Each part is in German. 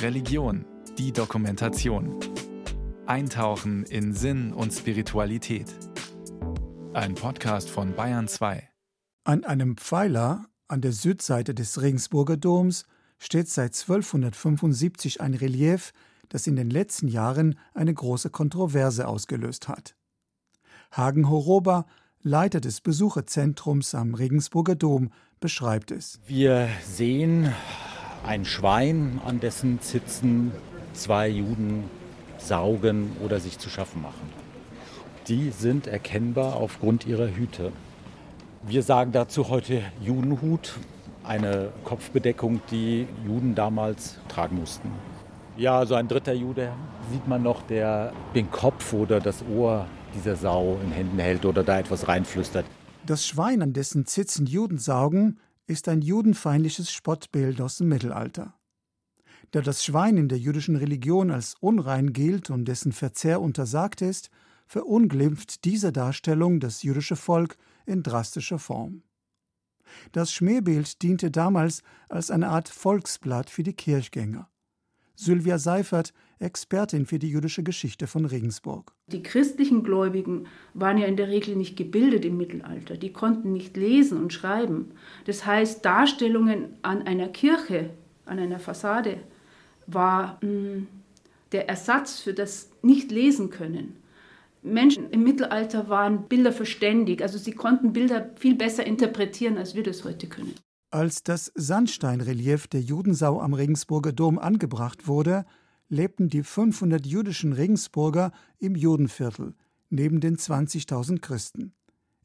Religion, die Dokumentation. Eintauchen in Sinn und Spiritualität. Ein Podcast von Bayern 2. An einem Pfeiler an der Südseite des Regensburger Doms steht seit 1275 ein Relief, das in den letzten Jahren eine große Kontroverse ausgelöst hat. Hagen Horoba, Leiter des Besucherzentrums am Regensburger Dom, beschreibt es. Wir sehen ein Schwein, an dessen Zitzen zwei Juden saugen oder sich zu schaffen machen. Die sind erkennbar aufgrund ihrer Hüte. Wir sagen dazu heute Judenhut, eine Kopfbedeckung, die Juden damals tragen mussten. Ja, so ein dritter Jude sieht man noch, der den Kopf oder das Ohr dieser Sau in Händen hält oder da etwas reinflüstert. Das Schwein, an dessen Zitzen Juden saugen, ist ein judenfeindliches Spottbild aus dem Mittelalter. Da das Schwein in der jüdischen Religion als unrein gilt und dessen Verzehr untersagt ist, verunglimpft diese Darstellung das jüdische Volk in drastischer Form. Das Schmähbild diente damals als eine Art Volksblatt für die Kirchgänger. Sylvia Seifert, Expertin für die jüdische Geschichte von Regensburg. Die christlichen Gläubigen waren ja in der Regel nicht gebildet im Mittelalter. Die konnten nicht lesen und schreiben. Das heißt, Darstellungen an einer Kirche, an einer Fassade, war mh, hm, der Ersatz für das Nicht-Lesen können. Menschen im Mittelalter waren Bilder verständig, also sie konnten Bilder viel besser interpretieren, als wir das heute können. Als das Sandsteinrelief der Judensau am Regensburger Dom angebracht wurde, lebten die 500 jüdischen Regensburger im Judenviertel, neben den 20.000 Christen.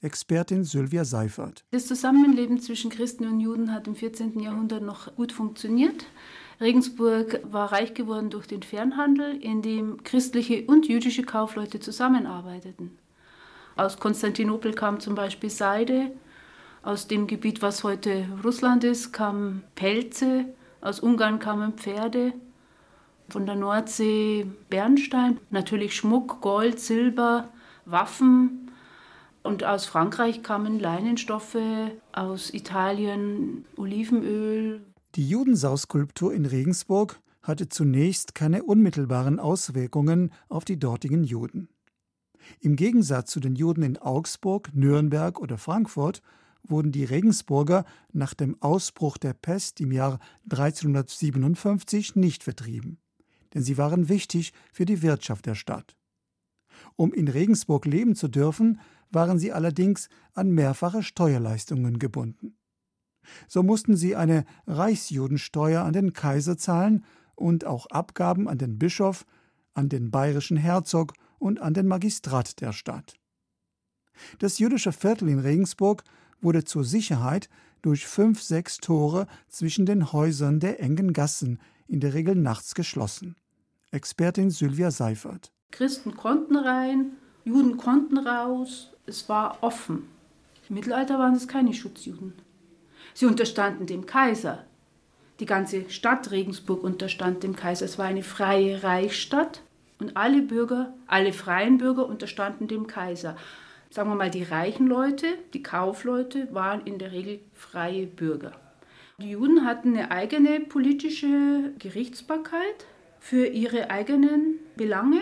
Expertin Sylvia Seifert. Das Zusammenleben zwischen Christen und Juden hat im 14. Jahrhundert noch gut funktioniert. Regensburg war reich geworden durch den Fernhandel, in dem christliche und jüdische Kaufleute zusammenarbeiteten. Aus Konstantinopel kam zum Beispiel Seide, aus dem Gebiet, was heute Russland ist, kamen Pelze, aus Ungarn kamen Pferde, von der Nordsee Bernstein, natürlich Schmuck, Gold, Silber, Waffen. Und aus Frankreich kamen Leinenstoffe, aus Italien Olivenöl. Die Judensau-Skulptur in Regensburg hatte zunächst keine unmittelbaren Auswirkungen auf die dortigen Juden. Im Gegensatz zu den Juden in Augsburg, Nürnberg oder Frankfurt wurden die Regensburger nach dem Ausbruch der Pest im Jahr 1357 nicht vertrieben, denn sie waren wichtig für die Wirtschaft der Stadt. Um in Regensburg leben zu dürfen, waren sie allerdings an mehrfache Steuerleistungen gebunden. So mussten sie eine Reichsjudensteuer an den Kaiser zahlen und auch Abgaben an den Bischof, an den bayerischen Herzog und an den Magistrat der Stadt. Das jüdische Viertel in Regensburg wurde zur Sicherheit durch fünf, sechs Tore zwischen den Häusern der engen Gassen, in der Regel nachts geschlossen. Expertin Sylvia Seifert. Christen konnten rein, Juden konnten raus, es war offen. Im Mittelalter waren es keine Schutzjuden. Sie unterstanden dem Kaiser. Die ganze Stadt Regensburg unterstand dem Kaiser. Es war eine freie Reichsstadt und alle Bürger, alle freien Bürger unterstanden dem Kaiser sagen wir mal, die reichen Leute, die Kaufleute, waren in der Regel freie Bürger. Die Juden hatten eine eigene politische Gerichtsbarkeit für ihre eigenen Belange.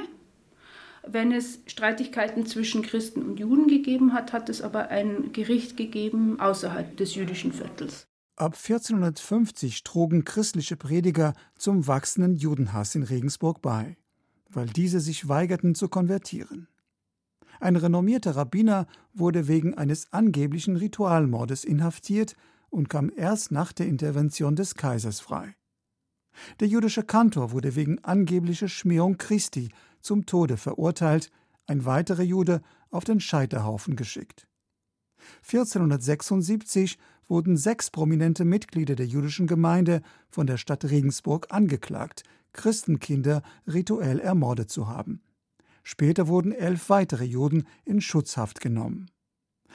Wenn es Streitigkeiten zwischen Christen und Juden gegeben hat, hat es aber ein Gericht gegeben außerhalb des jüdischen Viertels. Ab 1450 trugen christliche Prediger zum wachsenden Judenhass in Regensburg bei, weil diese sich weigerten zu konvertieren. Ein renommierter Rabbiner wurde wegen eines angeblichen Ritualmordes inhaftiert und kam erst nach der Intervention des Kaisers frei. Der jüdische Kantor wurde wegen angeblicher Schmähung Christi zum Tode verurteilt, ein weiterer Jude auf den Scheiterhaufen geschickt. 1476 wurden sechs prominente Mitglieder der jüdischen Gemeinde von der Stadt Regensburg angeklagt, Christenkinder rituell ermordet zu haben. Später wurden elf weitere Juden in Schutzhaft genommen.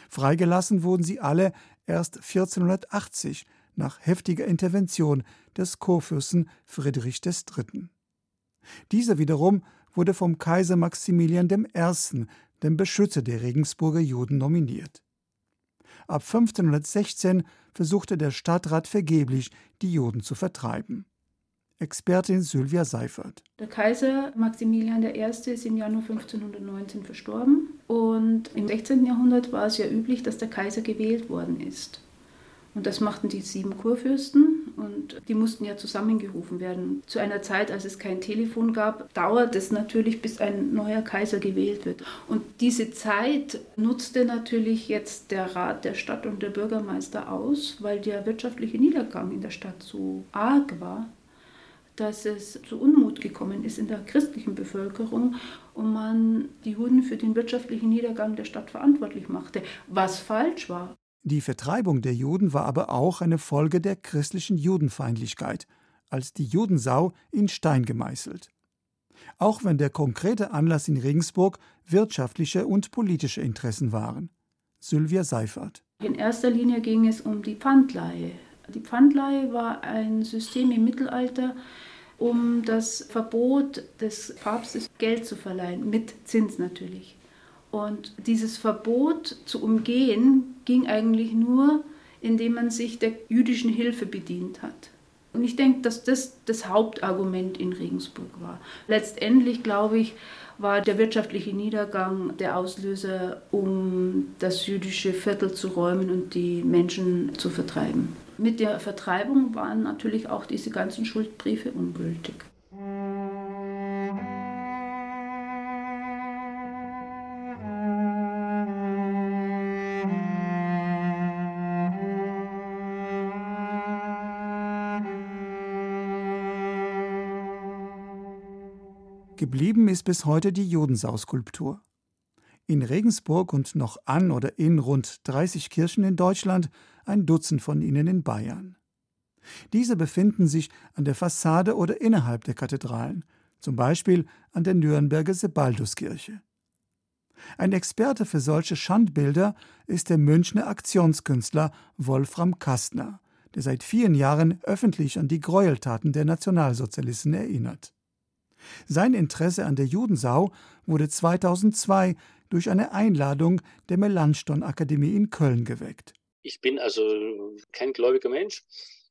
Freigelassen wurden sie alle erst 1480 nach heftiger Intervention des Kurfürsten Friedrich III. Dieser wiederum wurde vom Kaiser Maximilian I., dem Beschützer der Regensburger Juden, nominiert. Ab 1516 versuchte der Stadtrat vergeblich, die Juden zu vertreiben. Expertin Sylvia Seifert. Der Kaiser Maximilian I. ist im Januar 1519 verstorben und im 16. Jahrhundert war es ja üblich, dass der Kaiser gewählt worden ist. Und das machten die sieben Kurfürsten und die mussten ja zusammengerufen werden. Zu einer Zeit, als es kein Telefon gab, dauert es natürlich, bis ein neuer Kaiser gewählt wird. Und diese Zeit nutzte natürlich jetzt der Rat der Stadt und der Bürgermeister aus, weil der wirtschaftliche Niedergang in der Stadt so arg war, dass es zu Unmut gekommen ist in der christlichen Bevölkerung und man die Juden für den wirtschaftlichen Niedergang der Stadt verantwortlich machte, was falsch war. Die Vertreibung der Juden war aber auch eine Folge der christlichen Judenfeindlichkeit, als die Judensau in Stein gemeißelt. Auch wenn der konkrete Anlass in Regensburg wirtschaftliche und politische Interessen waren. Sylvia Seifert. In erster Linie ging es um die Pfandleihe. Die Pfandleihe war ein System im Mittelalter, um das Verbot des Papstes Geld zu verleihen, mit Zins natürlich. Und dieses Verbot zu umgehen ging eigentlich nur, indem man sich der jüdischen Hilfe bedient hat. Und ich denke, dass das das Hauptargument in Regensburg war. Letztendlich, glaube ich, war der wirtschaftliche Niedergang der Auslöser, um das jüdische Viertel zu räumen und die Menschen zu vertreiben. Mit der Vertreibung waren natürlich auch diese ganzen Schuldbriefe ungültig. Geblieben ist bis heute die Judensau-Skulptur. In Regensburg und noch an oder in rund 30 Kirchen in Deutschland, ein Dutzend von ihnen in Bayern. Diese befinden sich an der Fassade oder innerhalb der Kathedralen, zum Beispiel an der Nürnberger Sebalduskirche. Ein Experte für solche Schandbilder ist der Münchner Aktionskünstler Wolfram Kastner, der seit vielen Jahren öffentlich an die Gräueltaten der Nationalsozialisten erinnert. Sein Interesse an der Judensau wurde 2002 durch eine Einladung der Melanchthon-Akademie in Köln geweckt. Ich bin also kein gläubiger Mensch,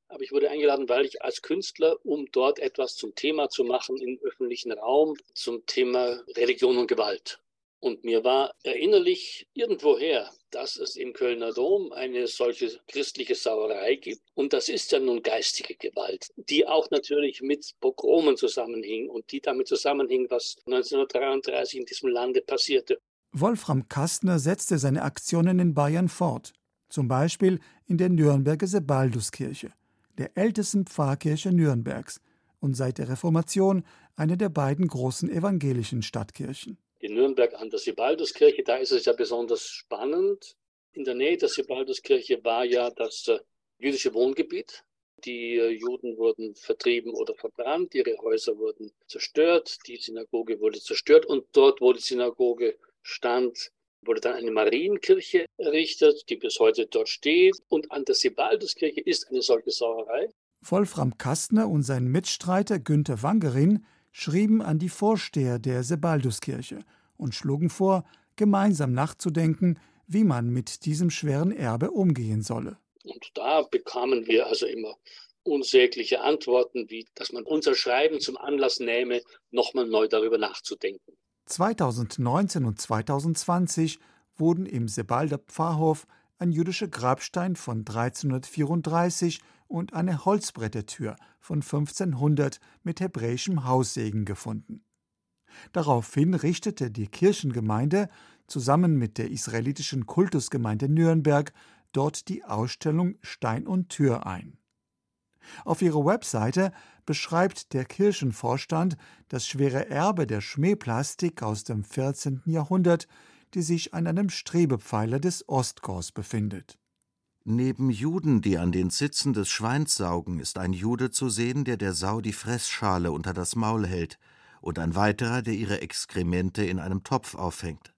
aber ich wurde eingeladen, weil ich als Künstler, um dort etwas zum Thema zu machen im öffentlichen Raum, zum Thema Religion und Gewalt. Und mir war erinnerlich irgendwoher, dass es im Kölner Dom eine solche christliche Sauerei gibt. Und das ist ja nun geistige Gewalt, die auch natürlich mit Pogromen zusammenhing und die damit zusammenhing, was 1933 in diesem Lande passierte. Wolfram Kastner setzte seine Aktionen in Bayern fort, zum Beispiel in der Nürnberger Sebalduskirche, der ältesten Pfarrkirche Nürnbergs und seit der Reformation eine der beiden großen evangelischen Stadtkirchen in Nürnberg an der Sibalduskirche. Da ist es ja besonders spannend. In der Nähe der Sibalduskirche war ja das äh, jüdische Wohngebiet. Die äh, Juden wurden vertrieben oder verbrannt, ihre Häuser wurden zerstört, die Synagoge wurde zerstört und dort, wo die Synagoge stand, wurde dann eine Marienkirche errichtet, die bis heute dort steht. Und an der Sibalduskirche ist eine solche Sauerei. Wolfram Kastner und sein Mitstreiter Günther Wangerin schrieben an die Vorsteher der Sebalduskirche und schlugen vor, gemeinsam nachzudenken, wie man mit diesem schweren Erbe umgehen solle. Und da bekamen wir also immer unsägliche Antworten, wie dass man unser Schreiben zum Anlass nehme, nochmal neu darüber nachzudenken. 2019 und 2020 wurden im Sebalder Pfarrhof ein jüdischer Grabstein von 1334 und eine Holzbrettertür von 1500 mit hebräischem Haussegen gefunden. Daraufhin richtete die Kirchengemeinde zusammen mit der israelitischen Kultusgemeinde Nürnberg dort die Ausstellung Stein und Tür ein. Auf ihrer Webseite beschreibt der Kirchenvorstand das schwere Erbe der Schmähplastik aus dem 14. Jahrhundert, die sich an einem Strebepfeiler des Ostchors befindet. Neben Juden, die an den Zitzen des Schweins saugen, ist ein Jude zu sehen, der der Sau die Fressschale unter das Maul hält, und ein weiterer, der ihre Exkremente in einem Topf aufhängt.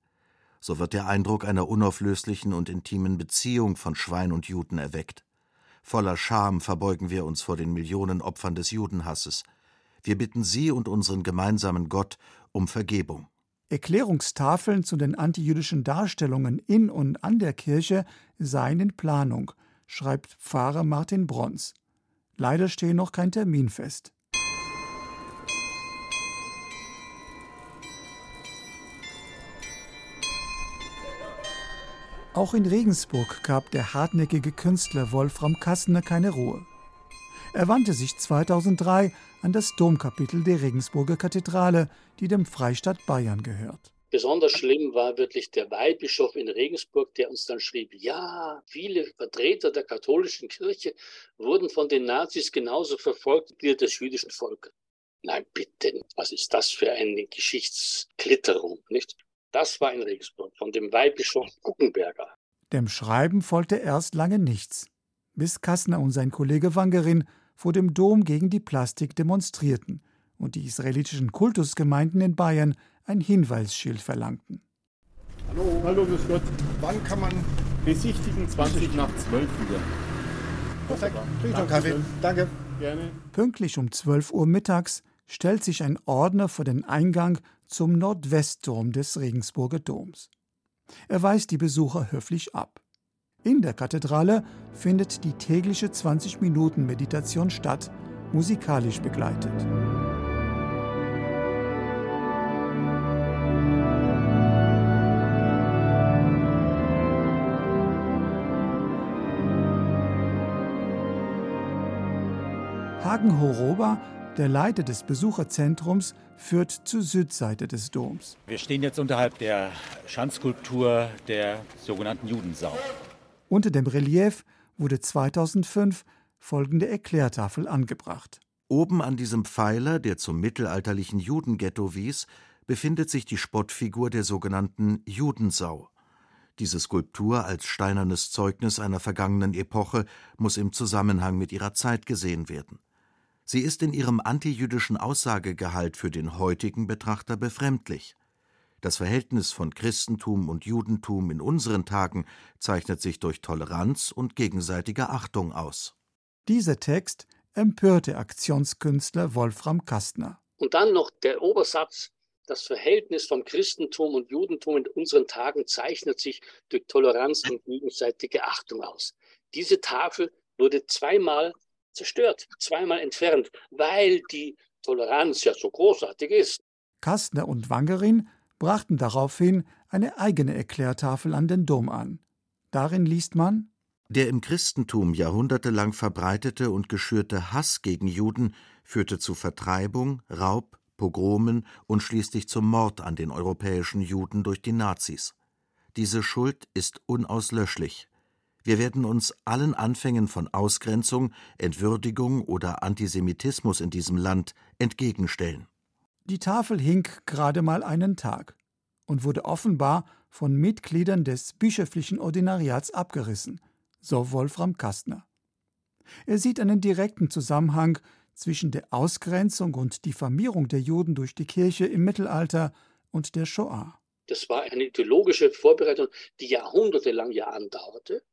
So wird der Eindruck einer unauflöslichen und intimen Beziehung von Schwein und Juden erweckt. Voller Scham verbeugen wir uns vor den Millionen Opfern des Judenhasses. Wir bitten Sie und unseren gemeinsamen Gott um Vergebung. Erklärungstafeln zu den antijüdischen Darstellungen in und an der Kirche seien in Planung, schreibt Pfarrer Martin Brons. Leider stehe noch kein Termin fest. Auch in Regensburg gab der hartnäckige Künstler Wolfram Kastner keine Ruhe. Er wandte sich 2003 an das Domkapitel der Regensburger Kathedrale, die dem Freistaat Bayern gehört. Besonders schlimm war wirklich der Weihbischof in Regensburg, der uns dann schrieb, ja, viele Vertreter der katholischen Kirche wurden von den Nazis genauso verfolgt wie das jüdische Volk. Nein, bitte, was ist das für eine Geschichtsklitterung, nicht? Das war in Regensburg von dem Weihbischof Guckenberger. Dem Schreiben folgte erst lange nichts, bis Kassner und sein Kollege Wangerin vor dem Dom gegen die Plastik demonstrierten und die israelitischen Kultusgemeinden in Bayern ein Hinweisschild verlangten. Hallo, hallo, grüß Gott. Wann kann man besichtigen? 20 nach 12 wieder. Perfekt. Kaffee. Danke. Gerne. Pünktlich um 12 Uhr mittags stellt sich ein Ordner vor den Eingang zum Nordwestturm des Regensburger Doms. Er weist die Besucher höflich ab. In der Kathedrale findet die tägliche 20-Minuten-Meditation statt, musikalisch begleitet. Hagen Horoba der Leiter des Besucherzentrums führt zur Südseite des Doms. Wir stehen jetzt unterhalb der Schanzskulptur der sogenannten Judensau. Unter dem Relief wurde 2005 folgende Erklärtafel angebracht. Oben an diesem Pfeiler, der zum mittelalterlichen Judenghetto wies, befindet sich die Spottfigur der sogenannten Judensau. Diese Skulptur als steinernes Zeugnis einer vergangenen Epoche muss im Zusammenhang mit ihrer Zeit gesehen werden. Sie ist in ihrem antijüdischen Aussagegehalt für den heutigen Betrachter befremdlich. Das Verhältnis von Christentum und Judentum in unseren Tagen zeichnet sich durch Toleranz und gegenseitige Achtung aus. Dieser Text empörte Aktionskünstler Wolfram Kastner. Und dann noch der Obersatz, das Verhältnis vom Christentum und Judentum in unseren Tagen zeichnet sich durch Toleranz und gegenseitige Achtung aus. Diese Tafel wurde zweimal zerstört, zweimal entfernt, weil die Toleranz ja so großartig ist. Kastner und Wangerin brachten daraufhin eine eigene Erklärtafel an den Dom an. Darin liest man Der im Christentum jahrhundertelang verbreitete und geschürte Hass gegen Juden führte zu Vertreibung, Raub, Pogromen und schließlich zum Mord an den europäischen Juden durch die Nazis. Diese Schuld ist unauslöschlich. Wir werden uns allen Anfängen von Ausgrenzung, Entwürdigung oder Antisemitismus in diesem Land entgegenstellen. Die Tafel hing gerade mal einen Tag und wurde offenbar von Mitgliedern des bischöflichen Ordinariats abgerissen, so Wolfram Kastner. Er sieht einen direkten Zusammenhang zwischen der Ausgrenzung und Diffamierung der Juden durch die Kirche im Mittelalter und der Shoah. Das war eine ideologische Vorbereitung, die jahrhundertelang ja andauerte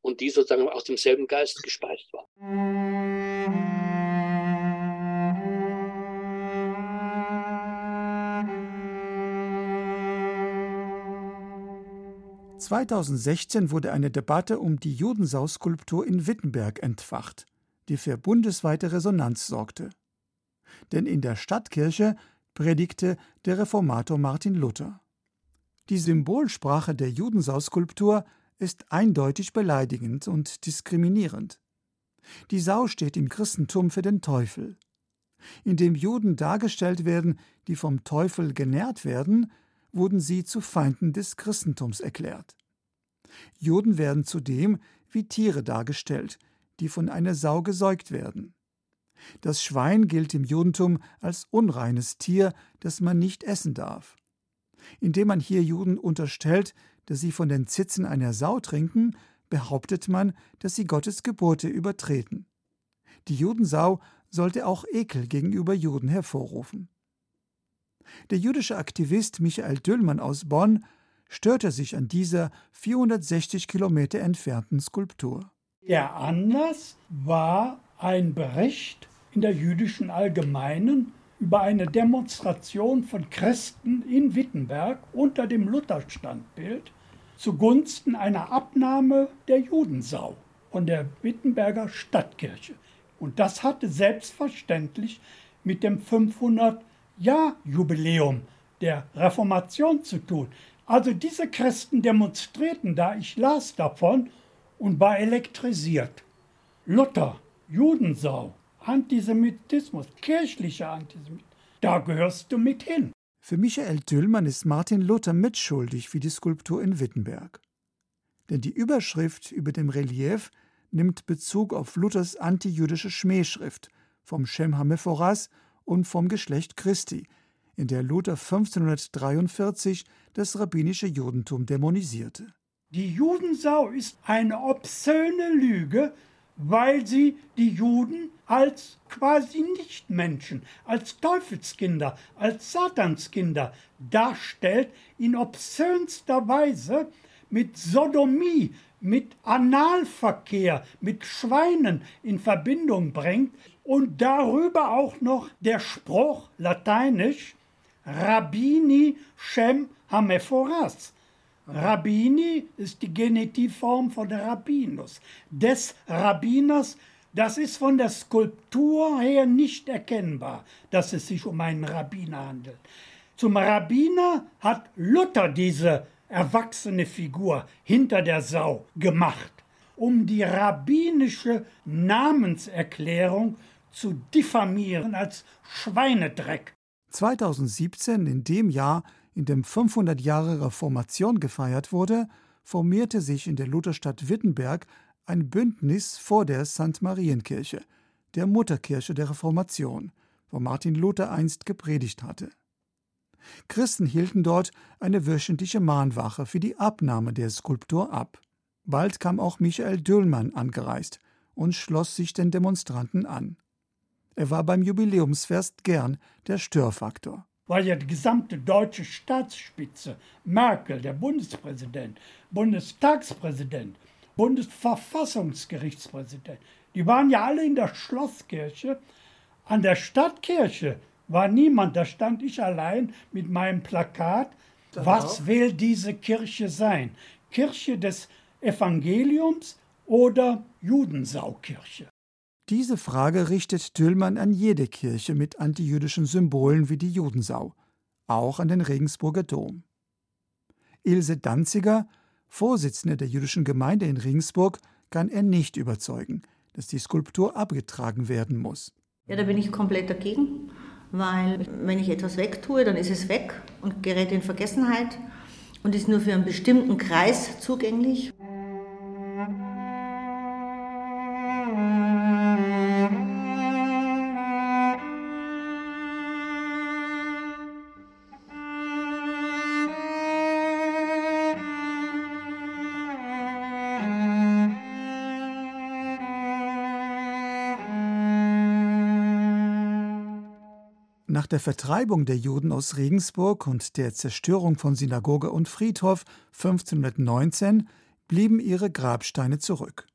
und die sozusagen aus demselben Geist gespeist war. (2016) wurde eine Debatte um die Judensau-Skulptur in Wittenberg entfacht, die für bundesweite Resonanz sorgte. Denn in der Stadtkirche predigte der Reformator Martin Luther. Die Symbolsprache der Judensau-Skulptur ist eindeutig beleidigend und diskriminierend. Die Sau steht im Christentum für den Teufel. Indem Juden dargestellt werden, die vom Teufel genährt werden, wurden sie zu Feinden des Christentums erklärt. Juden werden zudem wie Tiere dargestellt, die von einer Sau gesäugt werden. Das Schwein gilt im Judentum als unreines Tier, das man nicht essen darf. Indem man hier Juden unterstellt, dass sie von den Zitzen einer Sau trinken, behauptet man, dass sie Gottes Gebote übertreten. Die Judensau sollte auch Ekel gegenüber Juden hervorrufen. Der jüdische Aktivist Michael Düllmann aus Bonn störte sich an dieser 460 Kilometer entfernten Skulptur. Der Anlass war ein Bericht in der jüdischen Allgemeinen über eine Demonstration von Christen in Wittenberg unter dem Lutherstandbild zugunsten einer Abnahme der Judensau von der Wittenberger Stadtkirche. Und das hatte selbstverständlich mit dem 500-Jahr-Jubiläum der Reformation zu tun. Also diese Christen demonstrierten da, ich las davon und war elektrisiert. Luther, Judensau, Antisemitismus, kirchlicher Antisemitismus, da gehörst du mit hin. Für Michael Düllmann ist Martin Luther mitschuldig für die Skulptur in Wittenberg. Denn die Überschrift über dem Relief nimmt Bezug auf Luthers antijüdische Schmähschrift vom Shem HaMephoras und vom Geschlecht Christi, in der Luther 1543 das rabbinische Judentum dämonisierte. Die Judensau ist eine obszöne Lüge, weil sie die Juden als quasi Nichtmenschen, als Teufelskinder, als Satanskinder darstellt, in obszönster Weise mit Sodomie, mit Analverkehr, mit Schweinen in Verbindung bringt und darüber auch noch der Spruch lateinisch Rabbini Shem Hamephoras. Rabbini ist die Genitivform von Rabbinus. Des Rabbiners, das ist von der Skulptur her nicht erkennbar, dass es sich um einen Rabbiner handelt. Zum Rabbiner hat Luther diese erwachsene Figur hinter der Sau gemacht, um die rabbinische Namenserklärung zu diffamieren als Schweinedreck. 2017, in dem Jahr, in dem 500 Jahre Reformation gefeiert wurde, formierte sich in der Lutherstadt Wittenberg ein Bündnis vor der St. Marienkirche, der Mutterkirche der Reformation, wo Martin Luther einst gepredigt hatte. Christen hielten dort eine wöchentliche Mahnwache für die Abnahme der Skulptur ab. Bald kam auch Michael Döllmann angereist und schloss sich den Demonstranten an. Er war beim Jubiläumsfest gern der Störfaktor. Weil ja die gesamte deutsche Staatsspitze, Merkel, der Bundespräsident, Bundestagspräsident, Bundesverfassungsgerichtspräsident, die waren ja alle in der Schlosskirche. An der Stadtkirche war niemand, da stand ich allein mit meinem Plakat. Was will diese Kirche sein? Kirche des Evangeliums oder Judensaukirche? Diese Frage richtet Düllmann an jede Kirche mit antijüdischen Symbolen wie die Judensau, auch an den Regensburger Dom. Ilse Danziger, Vorsitzende der jüdischen Gemeinde in Regensburg, kann er nicht überzeugen, dass die Skulptur abgetragen werden muss. Ja, da bin ich komplett dagegen, weil wenn ich etwas wegtue, dann ist es weg und gerät in Vergessenheit und ist nur für einen bestimmten Kreis zugänglich. Der Vertreibung der Juden aus Regensburg und der Zerstörung von Synagoge und Friedhof 1519 blieben ihre Grabsteine zurück.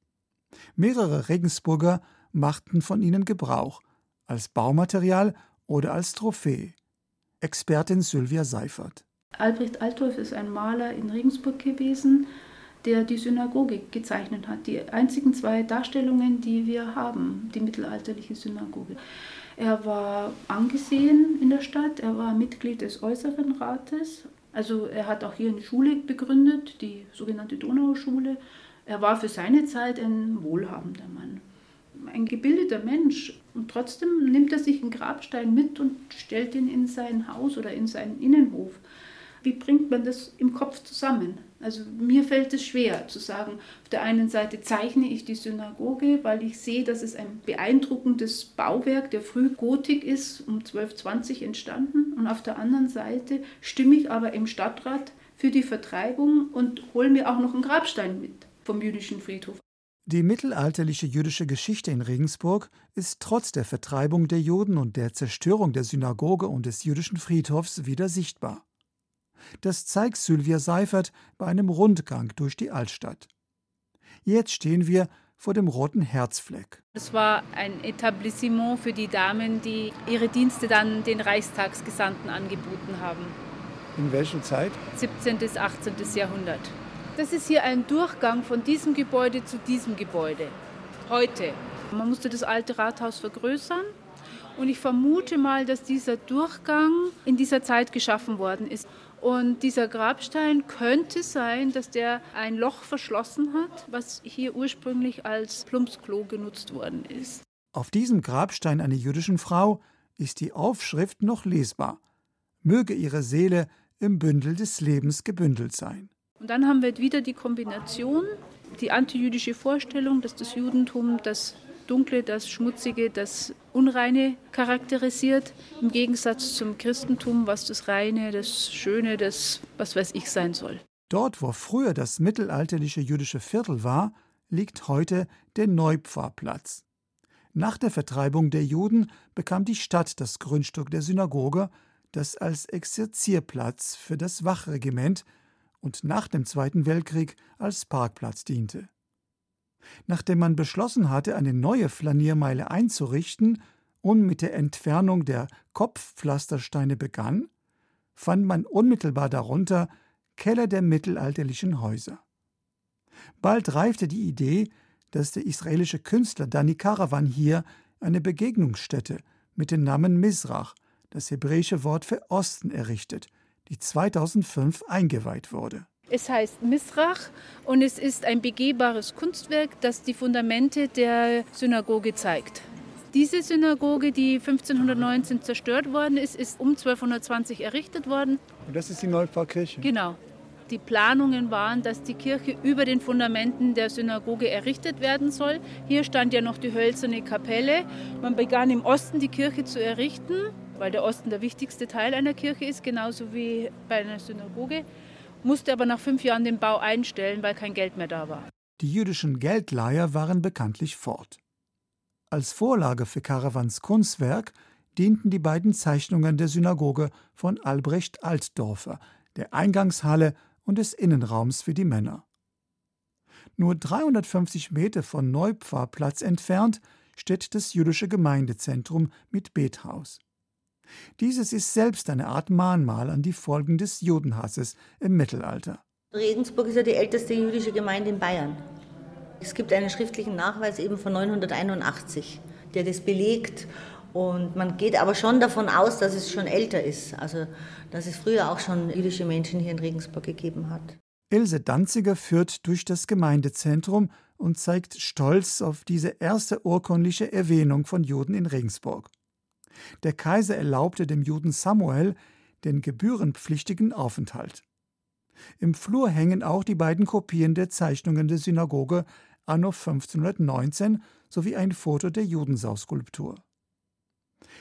Mehrere Regensburger machten von ihnen Gebrauch, als Baumaterial oder als Trophäe. Expertin Sylvia Seifert. Albrecht Althoff ist ein Maler in Regensburg gewesen, der die Synagoge gezeichnet hat. Die einzigen zwei Darstellungen, die wir haben, die mittelalterliche Synagoge. Er war angesehen in der Stadt, er war Mitglied des Äußeren Rates. Also er hat auch hier eine Schule begründet, die sogenannte Donauschule. Er war für seine Zeit ein wohlhabender Mann, ein gebildeter Mensch. Und trotzdem nimmt er sich einen Grabstein mit und stellt ihn in sein Haus oder in seinen Innenhof. Wie bringt man das im Kopf zusammen? Also mir fällt es schwer zu sagen, auf der einen Seite zeichne ich die Synagoge, weil ich sehe, dass es ein beeindruckendes Bauwerk der Frühgotik ist, um 1220 entstanden. Und auf der anderen Seite stimme ich aber im Stadtrat für die Vertreibung und hole mir auch noch einen Grabstein mit vom jüdischen Friedhof. Die mittelalterliche jüdische Geschichte in Regensburg ist trotz der Vertreibung der Juden und der Zerstörung der Synagoge und des jüdischen Friedhofs wieder sichtbar. Das zeigt Sylvia Seifert bei einem Rundgang durch die Altstadt. Jetzt stehen wir vor dem Roten Herzfleck. Es war ein Etablissement für die Damen, die ihre Dienste dann den Reichstagsgesandten angeboten haben. In welcher Zeit? 17. bis 18. Jahrhundert. Das ist hier ein Durchgang von diesem Gebäude zu diesem Gebäude. Heute. Man musste das alte Rathaus vergrößern Und ich vermute mal, dass dieser Durchgang in dieser Zeit geschaffen worden ist. Und dieser Grabstein könnte sein, dass der ein Loch verschlossen hat, was hier ursprünglich als Plumpsklo genutzt worden ist. Auf diesem Grabstein einer jüdischen Frau ist die Aufschrift noch lesbar. Möge ihre Seele im Bündel des Lebens gebündelt sein. Und dann haben wir wieder die Kombination, die antijüdische Vorstellung, dass das Judentum das Dunkle, das Schmutzige, das Unreine charakterisiert, im Gegensatz zum Christentum, was das Reine, das Schöne, das was weiß ich sein soll. Dort, wo früher das mittelalterliche jüdische Viertel war, liegt heute der Neupfarrplatz. Nach der Vertreibung der Juden bekam die Stadt das Grundstück der Synagoge, das als Exerzierplatz für das Wachregiment und nach dem Zweiten Weltkrieg als Parkplatz diente. Nachdem man beschlossen hatte, eine neue Flaniermeile einzurichten und mit der Entfernung der Kopfpflastersteine begann, fand man unmittelbar darunter Keller der mittelalterlichen Häuser. Bald reifte die Idee, dass der israelische Künstler Dani Karawan hier eine Begegnungsstätte mit dem Namen Misrach, das hebräische Wort für Osten, errichtet, die 2005 eingeweiht wurde. Es heißt Misrach und es ist ein begehbares Kunstwerk, das die Fundamente der Synagoge zeigt. Diese Synagoge, die 1519 zerstört worden ist, ist um 1220 errichtet worden. Und das ist die Neupfarrkirche? Genau. Die Planungen waren, dass die Kirche über den Fundamenten der Synagoge errichtet werden soll. Hier stand ja noch die hölzerne Kapelle. Man begann im Osten die Kirche zu errichten, weil der Osten der wichtigste Teil einer Kirche ist, genauso wie bei einer Synagoge musste aber nach fünf Jahren den Bau einstellen, weil kein Geld mehr da war. Die jüdischen Geldleiher waren bekanntlich fort. Als Vorlage für Karawans Kunstwerk dienten die beiden Zeichnungen der Synagoge von Albrecht Altdorfer, der Eingangshalle und des Innenraums für die Männer. Nur 350 Meter von Neupfarrplatz entfernt steht das jüdische Gemeindezentrum mit Bethaus. Dieses ist selbst eine Art Mahnmal an die Folgen des Judenhasses im Mittelalter. Regensburg ist ja die älteste jüdische Gemeinde in Bayern. Es gibt einen schriftlichen Nachweis eben von 981, der das belegt. Und man geht aber schon davon aus, dass es schon älter ist. Also, dass es früher auch schon jüdische Menschen hier in Regensburg gegeben hat. Ilse Danziger führt durch das Gemeindezentrum und zeigt stolz auf diese erste urkundliche Erwähnung von Juden in Regensburg. Der Kaiser erlaubte dem Juden Samuel den gebührenpflichtigen Aufenthalt. Im Flur hängen auch die beiden Kopien der Zeichnungen der Synagoge anno 1519 sowie ein Foto der Judensauskulptur.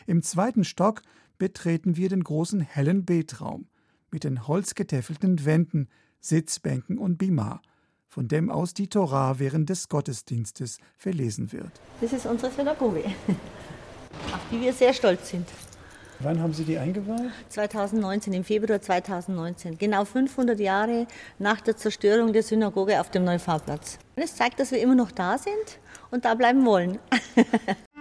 Im zweiten Stock betreten wir den großen hellen Betraum mit den holzgetäfelten Wänden, Sitzbänken und Bima, von dem aus die Torah während des Gottesdienstes verlesen wird. Das ist unsere Synagoge auf die wir sehr stolz sind. Wann haben Sie die eingeweiht? 2019, im Februar 2019. Genau 500 Jahre nach der Zerstörung der Synagoge auf dem Neufahrplatz. Es zeigt, dass wir immer noch da sind und da bleiben wollen.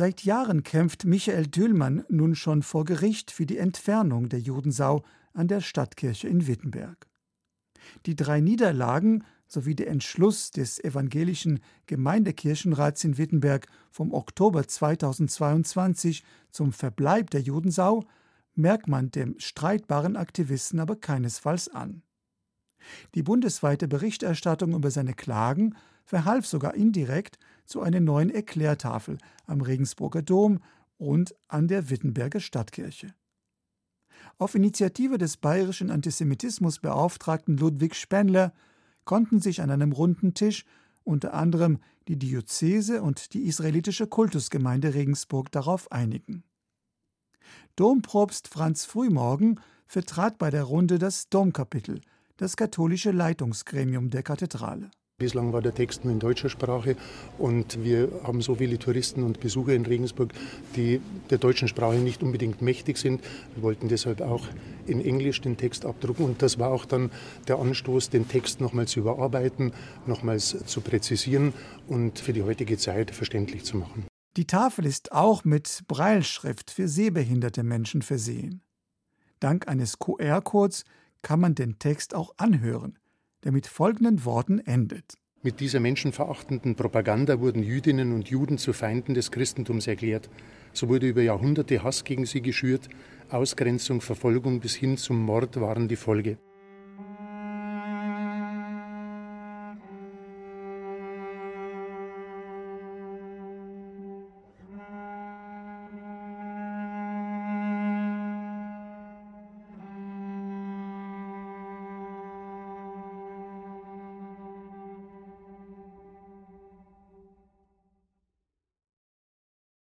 Seit Jahren kämpft Michael Düllmann nun schon vor Gericht für die Entfernung der Judensau an der Stadtkirche in Wittenberg. Die drei Niederlagen sowie der Entschluss des evangelischen Gemeindekirchenrats in Wittenberg vom Oktober 2022 zum Verbleib der Judensau merkt man dem streitbaren Aktivisten aber keinesfalls an. Die bundesweite Berichterstattung über seine Klagen verhalf sogar indirekt zu einer neuen Erklärtafel am Regensburger Dom und an der Wittenberger Stadtkirche. Auf Initiative des bayerischen Antisemitismusbeauftragten Ludwig Spendler konnten sich an einem runden Tisch unter anderem die Diözese und die israelitische Kultusgemeinde Regensburg darauf einigen. Dompropst Franz Frühmorgen vertrat bei der Runde das Domkapitel, das katholische Leitungsgremium der Kathedrale. Bislang war der Text nur in deutscher Sprache und wir haben so viele Touristen und Besucher in Regensburg, die der deutschen Sprache nicht unbedingt mächtig sind. Wir wollten deshalb auch in Englisch den Text abdrucken und das war auch dann der Anstoß, den Text nochmals zu überarbeiten, nochmals zu präzisieren und für die heutige Zeit verständlich zu machen. Die Tafel ist auch mit Breilschrift für sehbehinderte Menschen versehen. Dank eines QR-Codes kann man den Text auch anhören, der mit folgenden Worten endet. Mit dieser menschenverachtenden Propaganda wurden Jüdinnen und Juden zu Feinden des Christentums erklärt. So wurde über Jahrhunderte Hass gegen sie geschürt, Ausgrenzung, Verfolgung bis hin zum Mord waren die Folge.